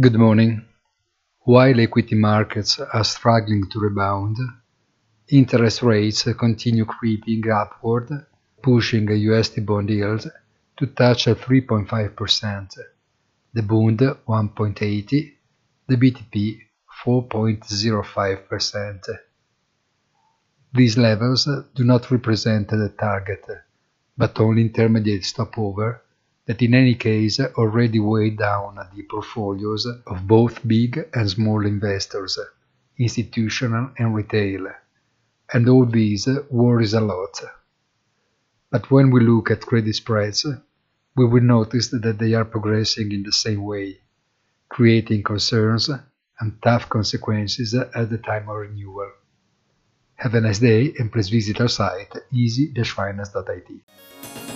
Good morning. While equity markets are struggling to rebound, interest rates continue creeping upward, pushing USD bond yields to touch 3.5%, the Bund 1.80, the BTP 4.05%. These levels do not represent the target, but only intermediate stopover that in any case already weighed down the portfolios of both big and small investors, institutional and retail, and all these worries a lot. But when we look at credit spreads, we will notice that they are progressing in the same way, creating concerns and tough consequences at the time of renewal. Have a nice day and please visit our site easy-finance.it.